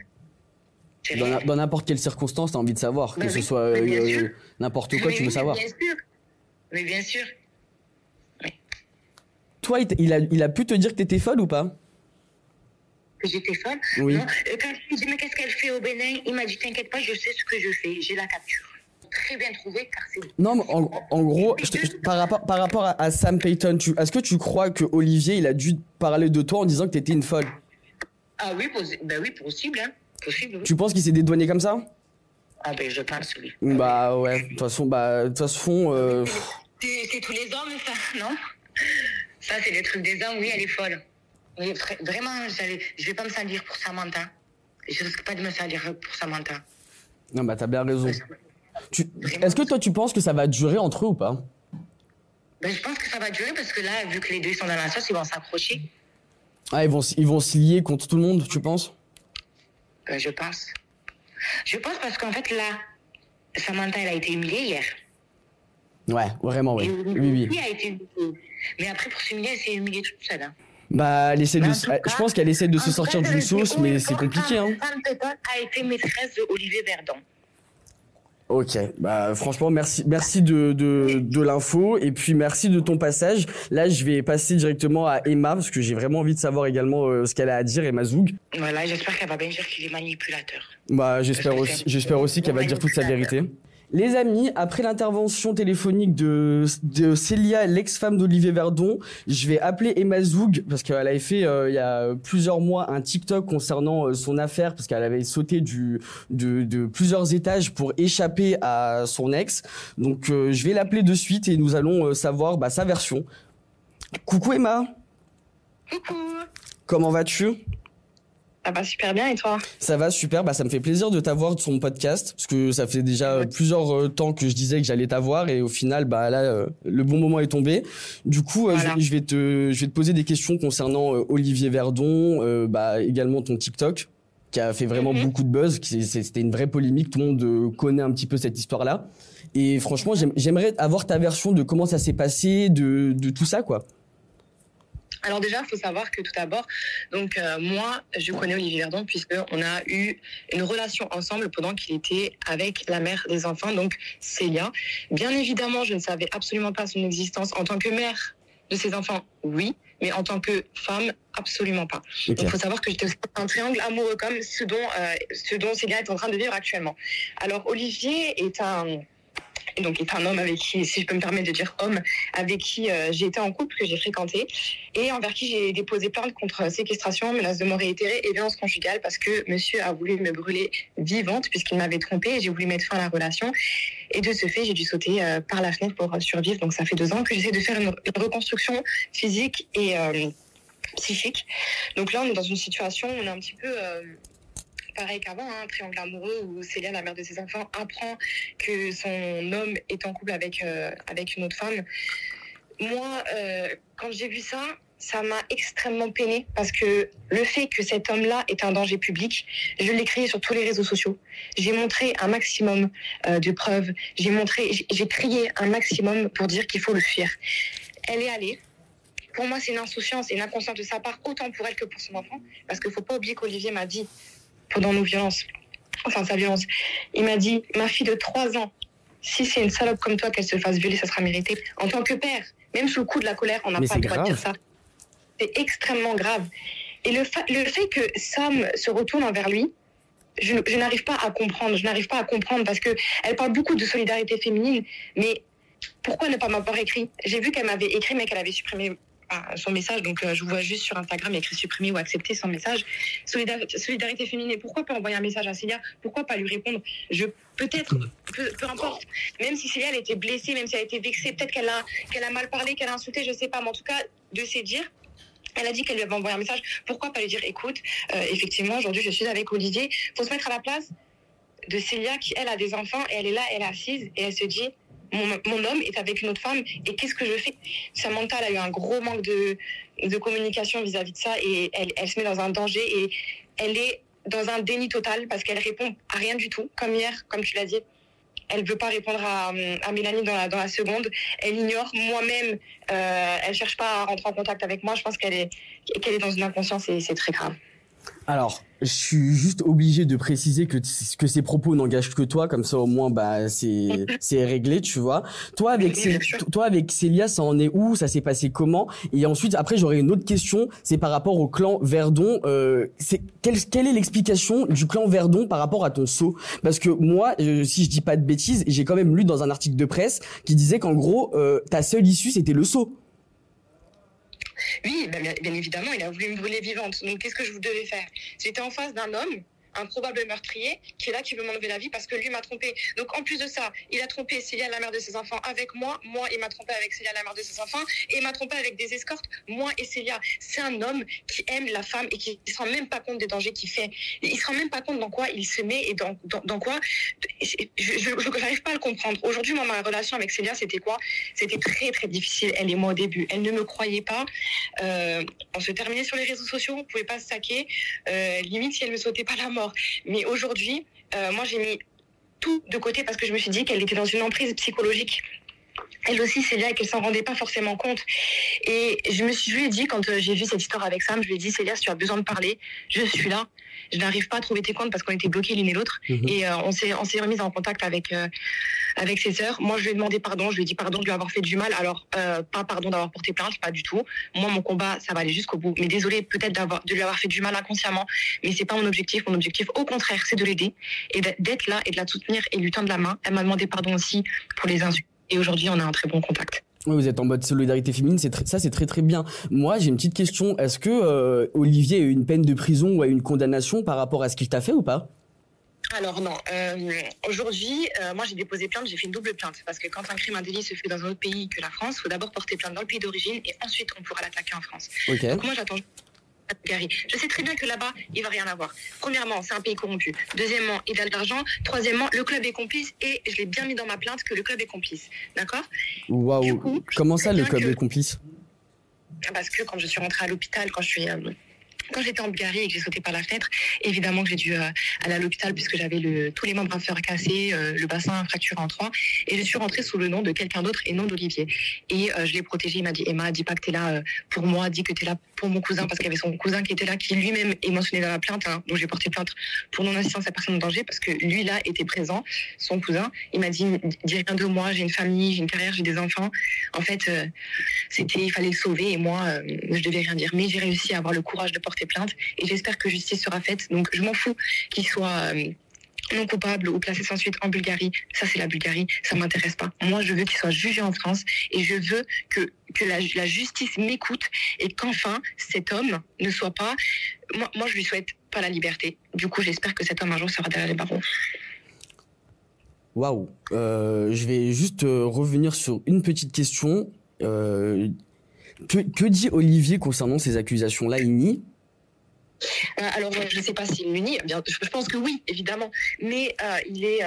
Dans n'importe quelle circonstance, t'as envie de savoir. Que Bah ce oui, soit euh, n'importe quoi, Mais tu veux oui, savoir. Bien sûr. Mais bien sûr. Toi, il, il a, il a pu te dire que t'étais folle ou pas? Que j'étais folle? Oui. Non. Euh, Quand je lui ai dit, mais qu'est-ce qu'elle fait au Bénin? Il m'a dit, t'inquiète pas, je sais ce que je fais. J'ai la capture. Très bien trouvé, car c'est. Non, mais en, en gros, je te- je- par rapport, par rapport à, à Sam Payton, tu- est-ce que tu crois que Olivier, il a dû parler de toi en disant que t'étais une folle? Ah oui, ben oui, possible, hein. Possible, oui. Tu penses qu'il s'est dédouané comme ça? Ah ben je pense, oui. Bah ouais, de toute façon, bah, de toute façon, euh, C'est tous les hommes, ça, non? Ça, c'est les trucs des hommes, oui, elle est folle. Vra- vraiment, je vais pas me salir pour Samantha. Je risque pas de me salir pour Samantha. non, bah t'as bien raison. Tu- Est-ce que toi, tu penses que ça va durer entre eux ou pas? Ben, je pense que ça va durer parce que là, vu que les deux sont dans la sauce, ils vont s'accrocher. Ah, ils vont, ils vont se lier contre tout le monde, tu penses? Ben, je pense. Je pense parce qu'en fait, là, Samantha, elle a été humiliée hier. Ouais, vraiment, oui. Et Oui, oui. a été humiliée. Mais après, pour s'humilier, elle s'est humiliée toute seule. hein. Bah, elle essaie de, cas- je pense qu'elle essaie de se sortir d'une sauce, mais c'est compliqué, hein. A été maîtresse de Olivier Verdon. Ok, bah franchement merci merci de de, de l'info et puis merci de ton passage. Là je vais passer directement à Emma parce que j'ai vraiment envie de savoir également euh, ce qu'elle a à dire Emma Zoug. Voilà, j'espère qu'elle va bien dire qu'il est manipulateur. Bah j'espère aussi j'espère aussi qu'elle va dire toute sa vérité. Les amis, après l'intervention téléphonique de, de Célia, l'ex-femme d'Olivier Verdon, je vais appeler Emma Zoug parce qu'elle avait fait euh, il y a plusieurs mois un TikTok concernant euh, son affaire parce qu'elle avait sauté du de, de plusieurs étages pour échapper à son ex. Donc euh, je vais l'appeler de suite et nous allons savoir bah, sa version. Coucou Emma, Coucou. comment vas-tu? Ça va super bien et toi? Ça va super, bah ça me fait plaisir de t'avoir de son podcast parce que ça fait déjà euh, plusieurs euh, temps que je disais que j'allais t'avoir et au final bah là euh, le bon moment est tombé. Du coup, je- Voilà. je, vais te je vais te poser des questions concernant Olivier Verdon, bah également ton TikTok qui a fait vraiment Mhm. beaucoup de buzz, c'était une vraie polémique, tout le monde connaît un petit peu cette histoire-là. Et franchement, j'aime- j'aimerais avoir ta version de comment ça s'est passé, de de tout ça quoi. Alors déjà, il faut savoir que tout d'abord, donc euh, moi, je connais Olivier Verdon puisque on a eu une relation ensemble pendant qu'il était avec la mère des enfants, donc Célia. Bien évidemment, je ne savais absolument pas son existence en tant que mère de ses enfants, oui, mais en tant que femme, absolument pas. Donc, il faut savoir que j'étais un triangle amoureux comme ce dont, euh, ce dont Célia est en train de vivre actuellement. Alors, Olivier est un, et donc, est un homme avec qui, si je peux me permettre de dire homme, avec qui euh, j'ai été en couple, que j'ai fréquenté, et envers qui j'ai déposé plainte contre séquestration, menace de mort réitérée et violence conjugale, parce que monsieur a voulu me brûler vivante, puisqu'il m'avait trompée, et j'ai voulu mettre fin à la relation. Et de ce fait, j'ai dû sauter euh, par la fenêtre pour euh, survivre. Donc, ça fait deux ans que j'essaie de faire une, reconstruction physique et, psychique. Donc là, on est dans une situation où on est un petit peu pareil qu'avant, un hein, triangle amoureux où Célia, la mère de ses enfants, apprend que son homme est en couple avec, avec une autre femme. Moi, quand j'ai vu ça, ça m'a extrêmement peiné parce que le fait que cet homme-là est un danger public, je l'ai crié sur tous les réseaux sociaux. J'ai montré un maximum euh, de preuves. J'ai montré, j'ai crié un maximum pour dire qu'il faut le fuir. Elle est allée. Pour moi, c'est une insouciance et une inconscience de sa part, autant pour elle que pour son enfant. Parce qu'il faut pas oublier qu'Olivier m'a dit, pendant nos violences, enfin sa violence, il m'a dit, ma fille de 3 ans, si c'est une salope comme toi qu'elle se fasse violer, ça sera mérité. En tant que père, même sous le coup de la colère, on n'a pas le droit de dire ça c'est extrêmement grave. Et le, le fait que Sam se retourne envers lui, je, n'arrive pas à comprendre. Je n'arrive pas à comprendre parce que elle parle beaucoup de solidarité féminine, mais pourquoi ne pas m'avoir écrit? J'ai vu qu'elle m'avait écrit, mais qu'elle avait supprimé ah, son message. Donc, euh, je vois juste sur Instagram écrit supprimer ou accepter son message. Solidarité, féminine. Pourquoi pas envoyer un message à Célia? Pourquoi pas lui répondre? Je peut-être, peu, importe. Même si Célia elle était blessée, même si elle a été vexée, peut-être qu'elle a a mal parlé, qu'elle a insulté, je sais pas. Mais en tout cas, de se dire elle a dit qu'elle lui avait envoyé un message. Pourquoi pas lui dire, écoute, euh, effectivement, aujourd'hui, je suis avec Olivier. faut se mettre à la place de Célia qui, elle, a des enfants et elle est là, elle est assise et elle se dit, mon, homme est avec une autre femme et qu'est-ce que je fais? Samantha elle a eu un gros manque de, communication vis-à-vis de ça et elle, se met dans un danger et elle est dans un déni total parce qu'elle répond à rien du tout, comme hier, comme tu l'as dit. Elle veut pas répondre à, Mélanie dans la, seconde. Elle ignore. Moi-même, euh, elle cherche pas à rentrer en contact avec moi. Je pense qu'elle est dans une inconscience et c'est très grave. Alors, je suis juste obligé de préciser que que ces propos n'engagent que toi, comme ça au moins bah c'est *laughs* c'est réglé, tu vois. Toi avec toi avec Célia, ça en est où? Ça s'est passé comment? Et ensuite après j'aurais une autre question, c'est par rapport au clan Verdon. Euh, c'est quelle quelle est l'explication du clan Verdon par rapport à ton saut Parce que moi, euh, si je dis pas de bêtises, j'ai quand même lu dans un article de presse qui disait qu'en gros euh, ta seule issue c'était le saut. Oui, bien, bien, évidemment, il a voulu me brûler vivante. Donc, qu'est-ce que je vous devais faire? J'étais en face d'un homme un probable meurtrier qui est là, qui veut m'enlever la vie parce que lui m'a trompé. Donc en plus de ça, il a trompé Célia, la mère de ses enfants, avec moi. Moi, il m'a trompé avec Célia, la mère de ses enfants. Et il m'a trompé avec des escortes, moi et Célia. C'est un homme qui aime la femme et qui ne se rend même pas compte des dangers qu'il fait. Il ne se rend même pas compte dans quoi il se met et dans, dans, quoi. Je n'arrive pas à le comprendre. Aujourd'hui, moi, ma relation avec Célia, c'était quoi? C'était très, très difficile, elle et moi, au début. Elle ne me croyait pas. Euh, on se terminait sur les réseaux sociaux, on ne pouvait pas se saquer. Euh, limite, si elle me sautait pas la mort. Mais aujourd'hui, euh, moi, j'ai mis tout de côté parce que je me suis dit qu'elle était dans une emprise psychologique. Elle aussi, Célia, qu'elle s'en rendait pas forcément compte. Et je me suis, je lui ai dit, quand euh, j'ai vu cette histoire avec Sam, je lui ai dit, Célia, si tu as besoin de parler, je suis là je n'arrive pas à trouver tes comptes parce qu'on était bloqués l'une et l'autre. Mhm. Et euh, on s'est on s'est remis en contact avec euh, avec ses sœurs. Moi, je lui ai demandé pardon. Je lui ai dit pardon de lui avoir fait du mal. Alors euh, pas pardon d'avoir porté plainte, pas du tout. Moi, mon combat, ça va aller jusqu'au bout. Mais désolé peut-être d'avoir de lui avoir fait du mal inconsciemment. Mais c'est pas mon objectif. Mon objectif, au contraire, c'est de l'aider et d'être là et de la soutenir et lui tendre la main. Elle m'a demandé pardon aussi pour les insultes. Et aujourd'hui, on a un très bon contact. Oui, vous êtes en mode solidarité féminine, c'est ça c'est très très bien. Moi, j'ai une petite question. Est-ce que euh, Olivier a eu une peine de prison ou a eu une condamnation par rapport à ce qu'il t'a fait ou pas? Alors non, euh, aujourd'hui, euh, moi j'ai déposé plainte, j'ai fait une double plainte parce que quand un crime, un délit se fait dans un autre pays que la France, il faut d'abord porter plainte dans le pays d'origine et ensuite on pourra l'attaquer en France. Donc moi j'attends je sais très bien que là-bas, il va rien avoir. Premièrement, c'est un pays corrompu. Deuxièmement, il a de l'argent. Troisièmement, le club est complice et je l'ai bien mis dans ma plainte que le club est complice. D'accord? Waouh. Comment ça, le club est complice? Parce que quand je suis rentrée à l'hôpital, quand je suis euh, quand j'étais en Bulgarie et que j'ai sauté par la fenêtre, évidemment que j'ai dû euh, aller à l'hôpital puisque j'avais tous les membres inférieurs cassés, euh, le bassin fracturé en trois. Et je suis rentrée sous le nom de quelqu'un d'autre et non d'Olivier. Et euh, je l'ai protégé. Il m'a dit Emma, dis pas que tu es là pour moi, dis que tu es là pour mon cousin parce qu'il y avait son cousin qui était là, qui lui-même est mentionné dans la plainte. Hein, donc j'ai porté plainte pour non-assistance à personne en danger parce que lui là était présent, son cousin. Il m'a dit dis rien de moi, j'ai une famille, j'ai une carrière, j'ai des enfants. En fait, c'était il fallait le sauver et moi, je devais rien dire. Mais j'ai réussi à avoir le courage de porter plaintes et j'espère que justice sera faite. Donc je m'en fous qu'il soit euh, non coupable ou placé sans suite en Bulgarie. Ça, c'est la Bulgarie. Ça m'intéresse pas. Moi, je veux qu'il soit jugé en France et je veux que, que la, justice m'écoute et qu'enfin, cet homme ne soit pas. Moi, moi, je lui souhaite pas la liberté. Du coup, j'espère que cet homme un jour sera derrière les barreaux. Waouh. Euh, je vais juste euh, revenir sur une petite question. Que, que dit Olivier concernant ces accusations-là Il nie Alors, je ne sais pas s'il nie. Bien, je pense que oui, évidemment. Mais il est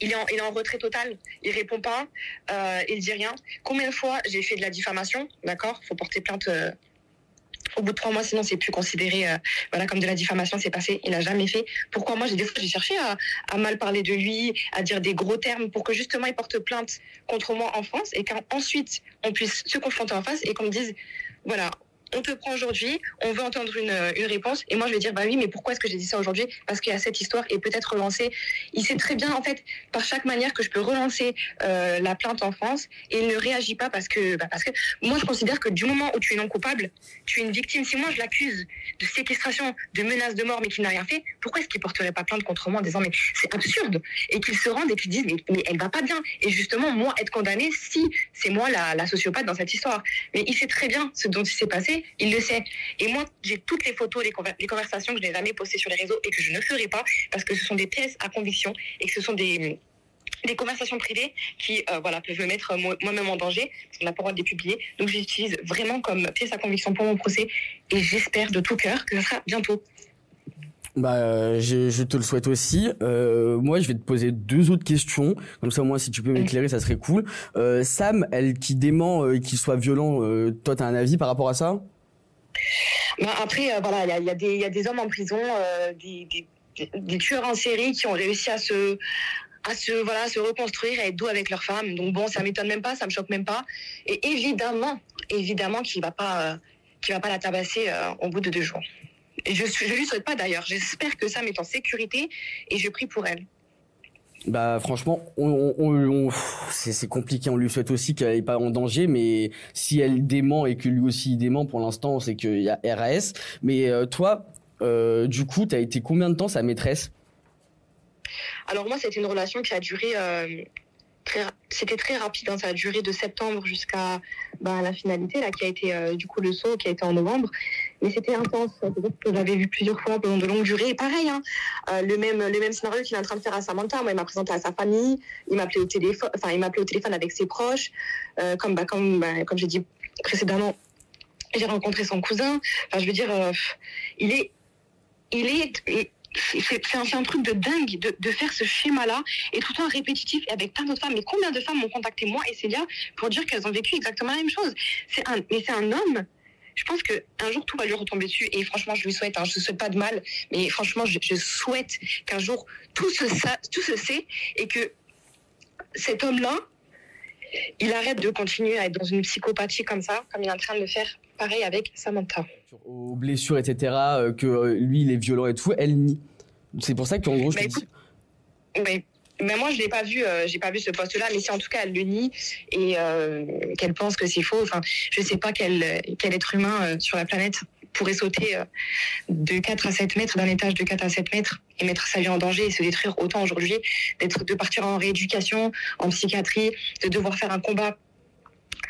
il est, en, il est en retrait total, il répond pas, euh, il dit rien. Combien de fois j'ai fait de la diffamation, d'accord? Faut porter plainte euh, au bout de trois mois, sinon c'est plus considéré euh, voilà comme de la diffamation, c'est passé. Il n'a jamais fait. Pourquoi? Moi j'ai des fois j'ai cherché à, à, mal parler de lui, à dire des gros termes pour que justement il porte plainte contre moi en France et qu'ensuite on puisse se confronter en face et qu'on me dise voilà on te prend aujourd'hui, on veut entendre une, une, réponse. Et moi, je vais dire, bah oui, mais pourquoi est-ce que j'ai dit ça aujourd'hui? Parce qu'il y a cette histoire et peut-être relancer. Il sait très bien, en fait, par chaque manière que je peux relancer euh, la plainte en France et il ne réagit pas parce que, bah parce que moi, je considère que du moment où tu es non coupable, tu es une victime. Si moi, je l'accuse de séquestration, de menace de mort, mais qu'il n'a rien fait, pourquoi est-ce qu'il porterait pas plainte contre moi en disant, mais c'est absurde Et qu'il se rende et qu'il dise, mais, mais, elle va pas bien. Et justement, moi, être condamné si c'est moi la sociopathe dans cette histoire. Mais il sait très bien ce dont il s'est passé il le sait. Et moi, j'ai toutes les photos, les, les conversations que je n'ai jamais postées sur les réseaux et que je ne ferai pas parce que ce sont des pièces à conviction et que ce sont des conversations privées qui euh, voilà peuvent me mettre moi-même en danger. Parce qu'on n'a pas le droit de les publier donc j'utilise vraiment comme pièce à conviction pour mon procès et j'espère de tout cœur que ça sera bientôt bah, je, je, te le souhaite aussi. Euh, moi, je vais te poser deux autres questions. Comme ça, moi, si tu peux m'éclairer, ça serait cool. Euh, Sam, elle qui dément euh, qu'il soit violent, euh, toi, t'as un avis par rapport à ça? Bah, Après, euh, voilà, il y a, y, y a, des hommes en prison, euh, des, des, des, tueurs en série qui ont réussi à se à se voilà se reconstruire et être doux avec leur femme. Donc bon, ça m'étonne même pas, ça me choque même pas. Et évidemment, évidemment qu'il va pas qu'il va pas la tabasser au bout de deux jours. Et je ne lui souhaite pas d'ailleurs. J'espère que Sam est en sécurité et je prie pour elle. Bah franchement, on, on, on c'est compliqué. On lui souhaite aussi qu'elle n'est pas en danger, mais si elle dément et que lui aussi il dément, pour l'instant, c'est qu'il y a RAS. Mais euh, toi, euh, du coup, tu as été combien de temps sa maîtresse? Alors moi, c'était une relation qui a duré euh, c'était très rapide, hein, ça a duré de septembre jusqu'à bah, la finalité, là, qui a été euh, du coup le saut, qui a été en novembre. Mais c'était intense, que j'avais vu plusieurs fois pendant de longues durées. Et pareil, hein, euh, le même le même scénario qu'il est en train de faire à Samantha. Moi, il m'a présenté à sa famille, il m'appelait au téléphone, enfin, il m'appelait au téléphone avec ses proches, euh, comme bah, comme bah, comme j'ai dit précédemment. J'ai rencontré son cousin. Enfin, je veux dire, il est il est c'est un, truc de dingue de, faire ce schéma-là et tout le temps répétitif et avec plein d'autres femmes. Mais combien de femmes m'ont contacté moi et Célia pour dire qu'elles ont vécu exactement la même chose? C'est un, mais c'est un homme. Je pense que un jour tout va lui retomber dessus et franchement je lui souhaite. Hein, je ne souhaite pas de mal, mais franchement je, je souhaite qu'un jour tout se tout se sait et que cet homme-là, il arrête de continuer à être dans une psychopathie comme ça, comme il est en train de le faire pareil avec Samantha. Aux blessures, etc., euh, que euh, lui, il est violent et tout, elle nie. C'est pour ça qu'en gros, je mais te dis... Mais, mais moi, je l'ai pas vu, euh, j'ai pas vu ce poste-là, mais si en tout cas elle le nie et euh, qu'elle pense que c'est faux, enfin, je sais pas quel, quel être humain euh, sur la planète pourrait sauter de 4 à 7 mètres, d'un étage de 4 à 7 mètres et mettre sa vie en danger et se détruire autant aujourd'hui, d'être, de partir en rééducation, en psychiatrie, de devoir faire un combat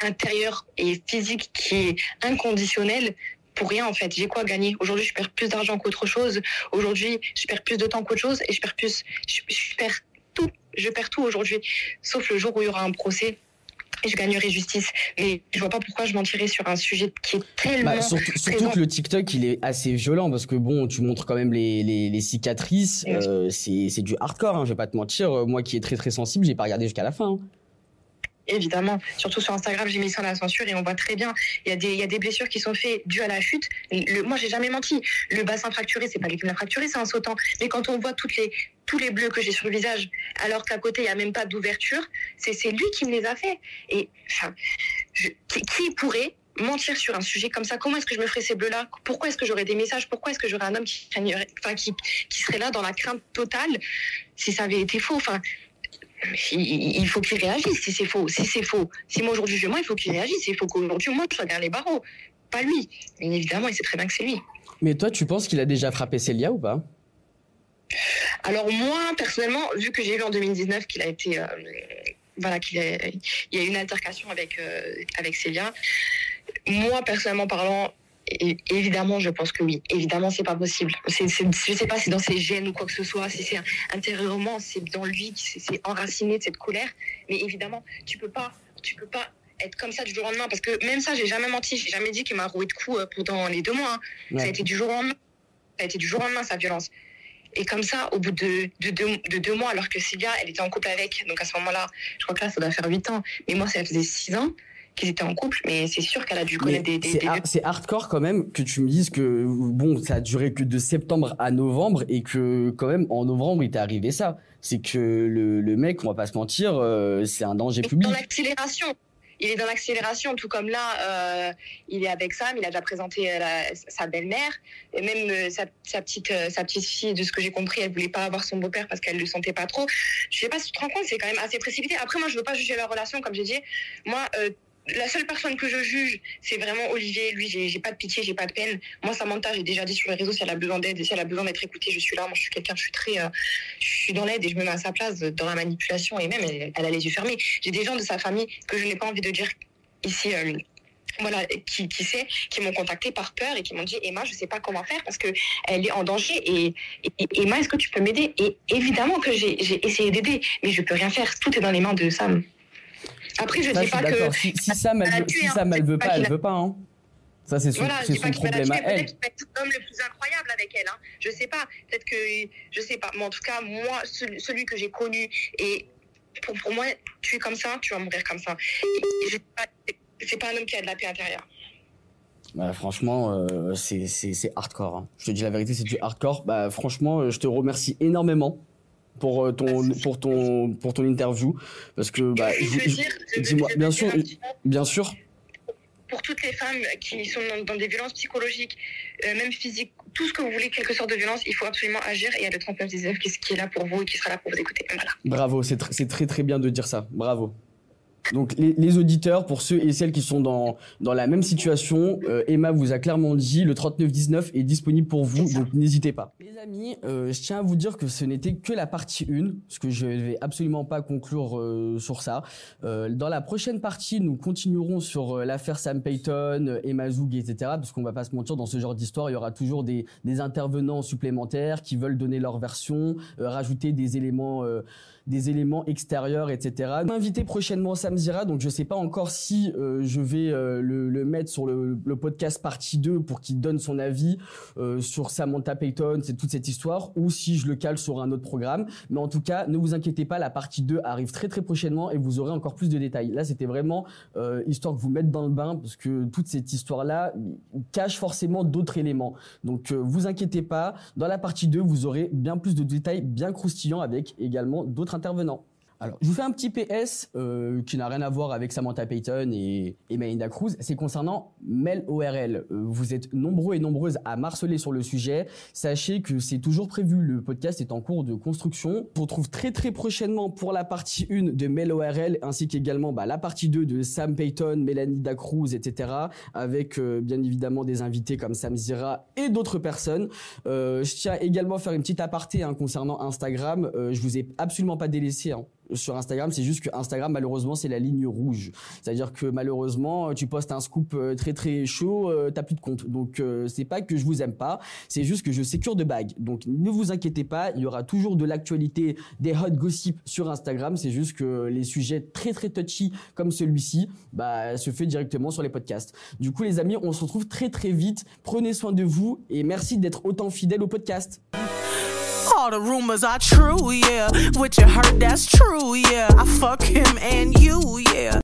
intérieur et physique qui est inconditionnel pour rien en fait. J'ai quoi gagner? Aujourd'hui, je perds plus d'argent qu'autre chose. Aujourd'hui, je perds plus de temps qu'autre chose et je perds plus. Je, je perds tout. Je perds tout aujourd'hui, sauf le jour où il y aura un procès. Et je gagnerai justice. Mais je vois pas pourquoi je mentirais sur un sujet qui est tellement. Bah, surtout, surtout que le TikTok, il est assez violent parce que bon, tu montres quand même les, les, les cicatrices. Euh, c'est du hardcore, hein, je vais pas te mentir. Moi qui est très très sensible, j'ai pas regardé jusqu'à la fin. Hein évidemment. Surtout sur Instagram, j'ai mis ça dans la censure et on voit très bien. Il y a des, y a des blessures qui sont faites dues à la chute. Le, moi, j'ai jamais menti. Le bassin fracturé, c'est pas lui qui l'a fracturé, c'est un sautant. Mais quand on voit toutes les, tous les bleus que j'ai sur le visage, alors qu'à côté, il n'y a même pas d'ouverture, c'est, lui qui me les a fait. Et, qui pourrait mentir sur un sujet comme ça? Comment est-ce que je me ferais ces bleus-là? Pourquoi est-ce que j'aurais des messages? Pourquoi est-ce que j'aurais un homme qui, enfin, qui, qui serait là dans la crainte totale si ça avait été faux? Enfin, il faut qu'il réagisse si c'est faux. Si c'est faux, si moi aujourd'hui je moi, il faut qu'il réagisse. Il faut qu'aujourd'hui moi je sois derrière les barreaux, pas lui. Mais évidemment, il sait très bien que c'est lui. Mais toi, tu penses qu'il a déjà frappé Célia ou pas? Alors moi, personnellement, vu que j'ai vu en 2019 qu'il a été, euh, voilà, qu'il a, il y a eu une altercation avec euh, avec Célia. Moi, personnellement parlant, et évidemment, je pense que oui. Évidemment, c'est pas possible. Je sais pas si c'est dans ses gènes ou quoi que ce soit, si c'est intérieurement, c'est dans lui, c'est, enraciné de cette colère. Mais évidemment, tu peux pas, tu peux pas être comme ça du jour au lendemain. Parce que même ça, j'ai jamais menti. J'ai jamais dit qu'il m'a roué de coups euh, pendant les deux mois. hein. Ça a été du jour au lendemain. Ça a été du jour au lendemain, sa violence. Et comme ça, au bout de, de, deux- de deux mois, alors que Sylvia, elle était en couple avec, donc à ce moment-là, je crois que là, ça doit faire huit ans. Mais moi, ça faisait six ans qu'ils étaient en couple, mais c'est sûr qu'elle a dû Mais connaître des. des, c'est des- hardcore quand même que tu me dises que bon ça a duré que de septembre à novembre et que quand même en novembre il t'est arrivé ça. C'est que le, le mec, on va pas se mentir, euh, c'est un danger public. dans l'accélération. Il est dans l'accélération, tout comme là, euh, il est avec Sam, il a déjà présenté euh, la- sa belle-mère, et même euh, sa, sa petite, sa petite fille, de ce que j'ai compris, elle voulait pas avoir son beau-père parce qu'elle le sentait pas trop. Je sais pas si tu te rends compte, c'est quand même assez précipité. Après, moi, je veux pas juger leur relation, comme j'ai dit. Moi, la seule personne que je juge, c'est vraiment Olivier. Lui, j'ai pas de pitié, j'ai pas de peine. Moi, Samantha, j'ai déjà dit sur les réseaux, si elle a besoin d'aide, si elle a besoin d'être écoutée, je suis là. Moi, je suis quelqu'un, je suis très, euh, je suis dans l'aide et je me mets à sa place dans la manipulation et même elle, a les yeux fermés. J'ai des gens de sa famille que je n'ai pas envie de dire ici. euh, voilà, qui, sait, qui m'ont contacté par peur et qui m'ont dit Emma, je sais pas comment faire parce que elle est en danger et, Emma, est-ce que tu peux m'aider? Et évidemment que j'ai essayé d'aider, mais je peux rien faire. Tout est dans les mains de Sam. Après, je Ça, dis je pas que. Si, si Sam, elle si hein. Sam, elle C'est veut pas elle veut pas. Hein. Ça c'est son, Voilà, c'est son problème à elle. peut-être qu'il va l'homme le plus incroyable avec elle. Hein. Je sais pas, peut-être que, je sais pas. Mais en tout cas, moi, celui, celui que j'ai connu, et pour, pour moi, tu es comme ça, tu vas mourir comme ça. Je C'est pas un homme qui a de la paix intérieure. Bah, franchement, euh, c'est c'est- c'est hardcore. hein. Je te dis la vérité, c'est du hardcore. Bah, franchement, euh, je te remercie énormément pour euh, ton pour ton pour ton interview parce que bah, dis-moi, bien sûr, bien sûr. pour toutes les femmes qui sont dans, dans des violences psychologiques, euh, même physiques, tout ce que vous voulez, quelque sorte de violence, il faut absolument agir. Et il y a le 3919 qui, qui est là pour vous et qui sera là pour vous écouter. Voilà. Bravo, c'est tr- c'est très très bien de dire ça. Bravo. Donc les, les auditeurs, pour ceux et celles qui sont dans, dans la même situation, euh, Emma vous a clairement dit, le 3919 est disponible pour vous, donc n'hésitez pas. Les amis, euh, je tiens à vous dire que ce n'était que la partie 1, parce que je vais absolument pas conclure euh, sur ça. Euh, dans la prochaine partie, nous continuerons sur euh, l'affaire Sam Payton, euh, Emma Zoug, etc. Parce qu'on va pas se mentir, dans ce genre d'histoire, il y aura toujours des, des intervenants supplémentaires qui veulent donner leur version, rajouter des éléments... des éléments extérieurs, etc. M'inviter prochainement Sam Zira, donc je sais pas encore si euh, je vais euh, le, mettre sur le, podcast partie 2 pour qu'il donne son avis euh, sur Samantha Payton, c'est toute cette histoire, ou si je le cale sur un autre programme. Mais en tout cas, ne vous inquiétez pas, la partie 2 arrive très très prochainement et vous aurez encore plus de détails. Là, c'était vraiment histoire que vous mette dans le bain, parce que toute cette histoire-là cache forcément d'autres éléments. Donc, vous inquiétez pas, dans la partie 2, vous aurez bien plus de détails bien croustillants avec également d'autres intervenants. Alors, je vous fais un petit PS euh, qui n'a rien à voir avec Samantha Payton et, et Melinda Cruz. C'est concernant Mel ORL. Euh, vous êtes nombreux et nombreuses à marceler sur le sujet. Sachez que c'est toujours prévu. Le podcast est en cours de construction. On se retrouve très très prochainement pour la partie 1 de Mel ORL ainsi qu'également bah, la partie 2 de Sam Payton, Mélanie Da Cruz, etc. Avec euh, bien évidemment des invités comme Sam Zira et d'autres personnes. Euh, je tiens également à faire une petite aparté hein, concernant Instagram. Euh, je vous ai absolument pas délaissé. Hein sur Instagram, c'est juste que Instagram malheureusement c'est la ligne rouge. C'est-à-dire que malheureusement tu postes un scoop euh, très très chaud, euh, t'as plus de compte. Donc euh, c'est pas que je vous aime pas, c'est juste que je sécure de bague. Donc ne vous inquiétez pas, il y aura toujours de l'actualité, des hot gossip sur Instagram. C'est juste que les sujets très très touchy comme celui-ci, bah se fait directement sur les podcasts. Du coup les amis, on se retrouve très très vite. Prenez soin de vous et merci d'être autant fidèles au podcast. All the rumors are true, yeah. What you heard, that's true, yeah. I fuck him and you, yeah.